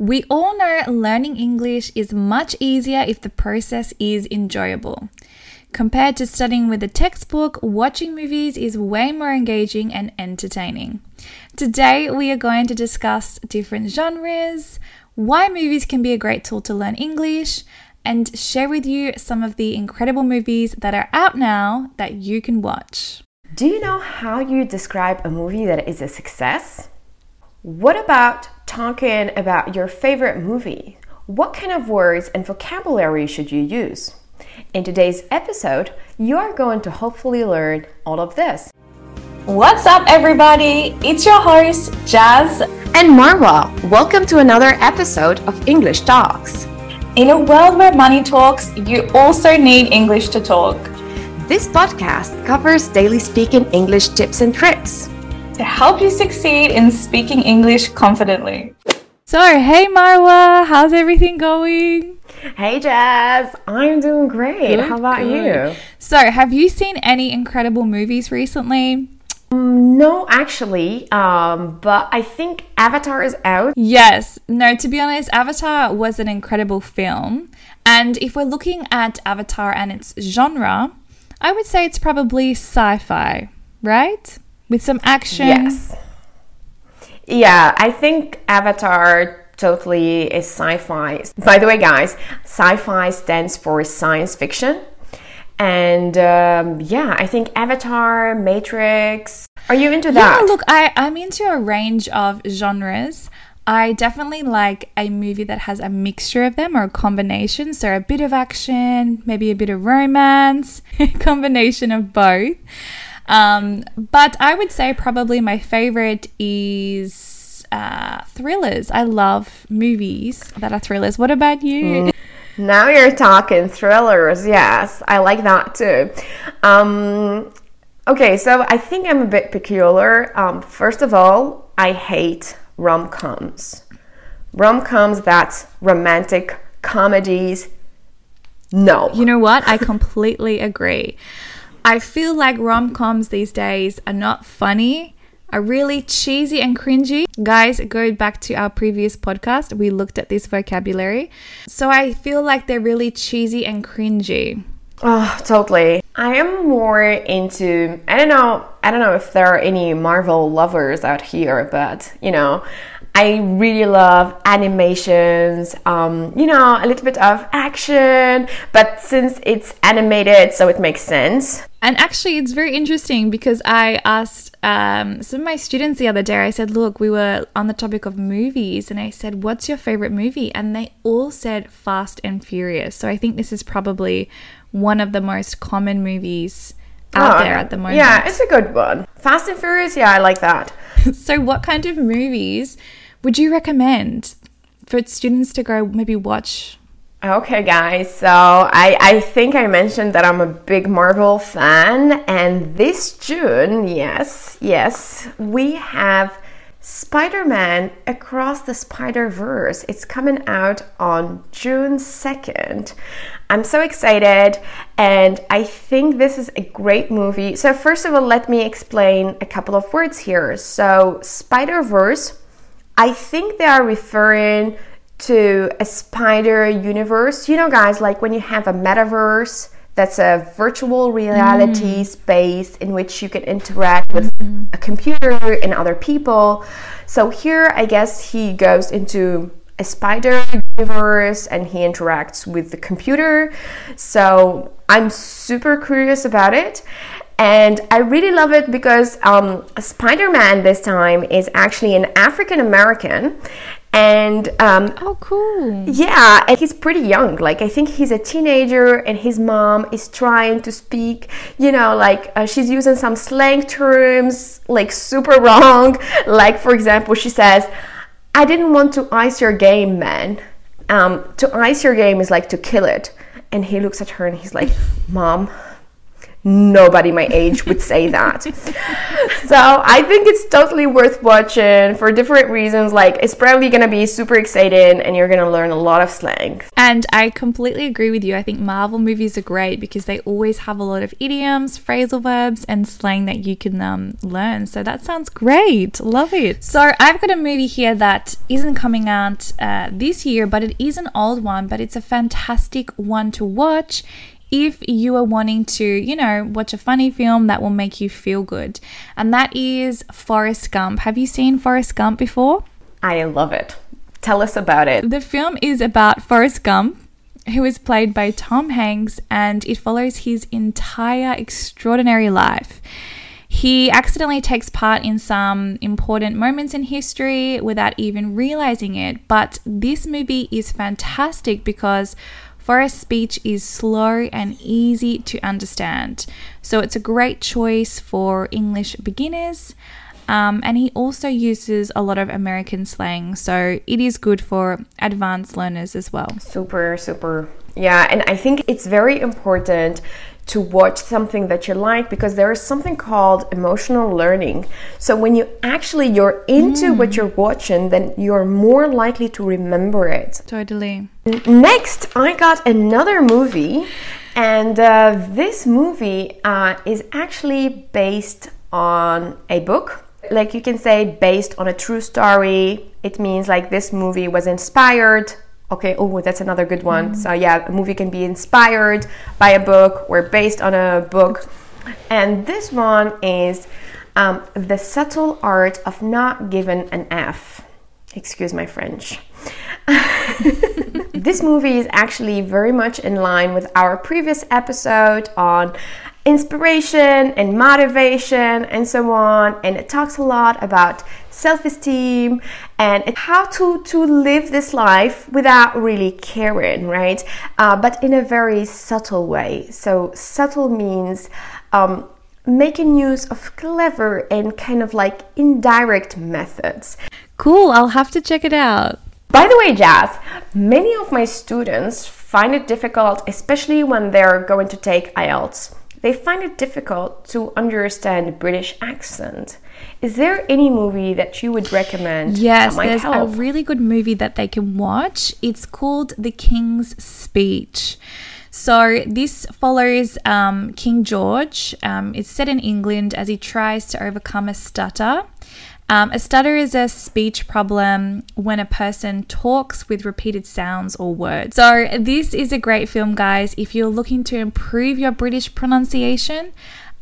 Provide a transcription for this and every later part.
We all know learning English is much easier if the process is enjoyable. Compared to studying with a textbook, watching movies is way more engaging and entertaining. Today, we are going to discuss different genres, why movies can be a great tool to learn English, and share with you some of the incredible movies that are out now that you can watch. Do you know how you describe a movie that is a success? What about talking about your favorite movie? What kind of words and vocabulary should you use? In today's episode, you are going to hopefully learn all of this. What's up, everybody? It's your host, Jazz. And Marwa. Welcome to another episode of English Talks. In a world where money talks, you also need English to talk. This podcast covers daily speaking English tips and tricks to help you succeed in speaking English confidently. So, hey Marwa, how's everything going? Hey Jazz, I'm doing great. Good, How about good. you? So, have you seen any incredible movies recently? Um, no, actually, um, but I think Avatar is out. Yes, no, to be honest, Avatar was an incredible film. And if we're looking at Avatar and its genre, I would say it's probably sci fi, right? With some action. Yes. Yeah, I think Avatar totally is sci fi. By the way, guys, sci fi stands for science fiction. And um, yeah, I think Avatar, Matrix. Are you into that? Yeah, look, I, I'm into a range of genres. I definitely like a movie that has a mixture of them or a combination. So a bit of action, maybe a bit of romance, a combination of both. Um, but I would say probably my favorite is uh, thrillers. I love movies that are thrillers. What about you? Mm. Now you're talking thrillers. Yes, I like that too. Um, okay, so I think I'm a bit peculiar. Um, first of all, I hate rom coms. Rom coms, that's romantic comedies. No. You know what? I completely agree. I feel like rom coms these days are not funny, are really cheesy and cringy. Guys, go back to our previous podcast. We looked at this vocabulary. So I feel like they're really cheesy and cringy. Oh, totally. I am more into I don't know I don't know if there are any Marvel lovers out here, but you know, I really love animations, um, you know, a little bit of action, but since it's animated, so it makes sense. And actually, it's very interesting because I asked um, some of my students the other day, I said, Look, we were on the topic of movies, and I said, What's your favorite movie? And they all said Fast and Furious. So I think this is probably one of the most common movies out oh, there at the moment. Yeah, it's a good one. Fast and Furious, yeah, I like that. so, what kind of movies would you recommend for students to go maybe watch? Okay, guys. So I, I think I mentioned that I'm a big Marvel fan, and this June, yes, yes, we have Spider Man Across the Spider Verse. It's coming out on June 2nd. I'm so excited, and I think this is a great movie. So, first of all, let me explain a couple of words here. So, Spider Verse I think they are referring to a spider universe. You know, guys, like when you have a metaverse, that's a virtual reality mm. space in which you can interact with mm. a computer and other people. So here, I guess he goes into a spider universe and he interacts with the computer. So I'm super curious about it. And I really love it because um, Spider Man this time is actually an African American. And um, oh, cool. Yeah, and he's pretty young. Like, I think he's a teenager, and his mom is trying to speak, you know, like uh, she's using some slang terms, like super wrong. Like, for example, she says, I didn't want to ice your game, man. Um, to ice your game is like to kill it. And he looks at her and he's like, Mom, nobody my age would say that. so I think it's totally worth watching for different reasons. Like it's probably gonna be super exciting and you're gonna learn a lot of slang. And I completely agree with you. I think Marvel movies are great because they always have a lot of idioms, phrasal verbs, and slang that you can um, learn. So that sounds great. Love it. So I've got a movie here that isn't coming out uh, this year, but it is an old one, but it's a fantastic one to watch if you are wanting to, you know, watch a funny film that will make you feel good. And that is Forrest Gump. Have you seen Forrest Gump before? I love it. Tell us about it. The film is about Forrest Gump, who is played by Tom Hanks, and it follows his entire extraordinary life. He accidentally takes part in some important moments in history without even realizing it. But this movie is fantastic because Forrest's speech is slow and easy to understand. So it's a great choice for English beginners. Um, and he also uses a lot of American slang, so it is good for advanced learners as well. Super, super. Yeah, and I think it's very important to watch something that you like because there is something called emotional learning. So when you actually you're into mm. what you're watching, then you're more likely to remember it. Totally. Next, I got another movie, and uh, this movie uh, is actually based on a book. Like you can say, based on a true story. It means like this movie was inspired okay oh that's another good one mm. so yeah a movie can be inspired by a book or based on a book and this one is um, the subtle art of not giving an f excuse my french this movie is actually very much in line with our previous episode on inspiration and motivation and so on. And it talks a lot about self-esteem and how to to live this life without really caring right? Uh, but in a very subtle way. So subtle means um, making use of clever and kind of like indirect methods. Cool i'll have to check it out. By the way jazz many of my students find it difficult especially when they're going to take ielts they find it difficult to understand British accent. Is there any movie that you would recommend? Yes, there's help? a really good movie that they can watch. It's called The King's Speech. So this follows um, King George. Um, it's set in England as he tries to overcome a stutter. Um, a stutter is a speech problem when a person talks with repeated sounds or words. So, this is a great film, guys, if you're looking to improve your British pronunciation.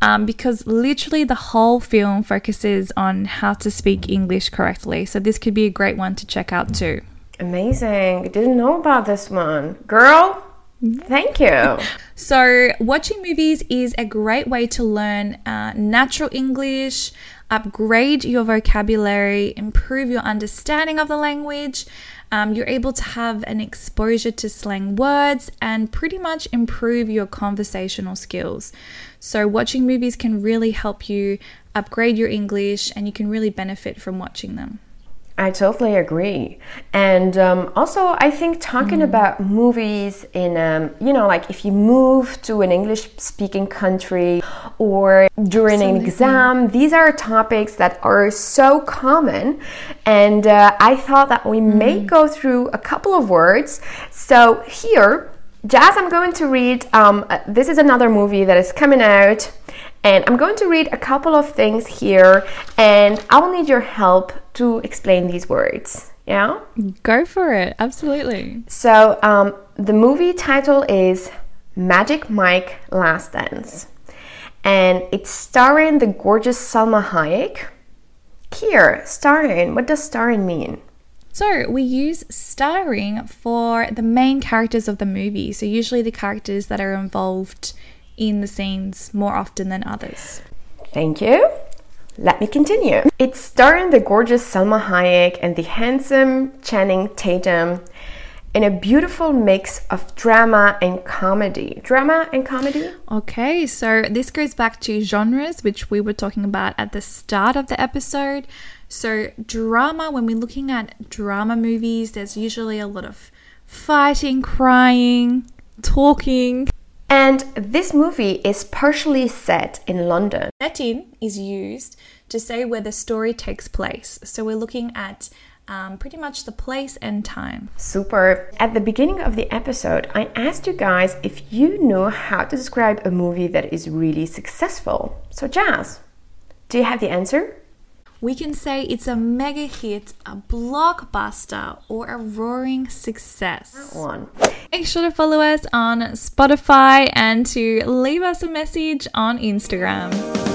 Um, because literally the whole film focuses on how to speak English correctly. So, this could be a great one to check out too. Amazing. Didn't know about this one. Girl, Thank you. so, watching movies is a great way to learn uh, natural English, upgrade your vocabulary, improve your understanding of the language. Um, you're able to have an exposure to slang words and pretty much improve your conversational skills. So, watching movies can really help you upgrade your English and you can really benefit from watching them. I totally agree. And um, also, I think talking mm. about movies in, um, you know, like if you move to an English speaking country or during Absolutely. an exam, these are topics that are so common. And uh, I thought that we mm. may go through a couple of words. So here, Jazz, I'm going to read. Um, uh, this is another movie that is coming out and I'm going to read a couple of things here, and I will need your help to explain these words. Yeah? Go for it. Absolutely. So, um, the movie title is Magic Mike Last Dance, and it's starring the gorgeous Salma Hayek. Here, starring, what does starring mean? So, we use starring for the main characters of the movie. So, usually the characters that are involved in the scenes more often than others. Thank you. Let me continue. It's starring the gorgeous Salma Hayek and the handsome Channing Tatum in a beautiful mix of drama and comedy. Drama and comedy? Okay, so this goes back to genres, which we were talking about at the start of the episode. So, drama, when we're looking at drama movies, there's usually a lot of fighting, crying, talking. And this movie is partially set in London. Set in is used to say where the story takes place. So we're looking at um, pretty much the place and time. Super. At the beginning of the episode, I asked you guys if you knew how to describe a movie that is really successful. So, Jazz, do you have the answer? We can say it's a mega hit, a blockbuster, or a roaring success. One. Make sure to follow us on Spotify and to leave us a message on Instagram.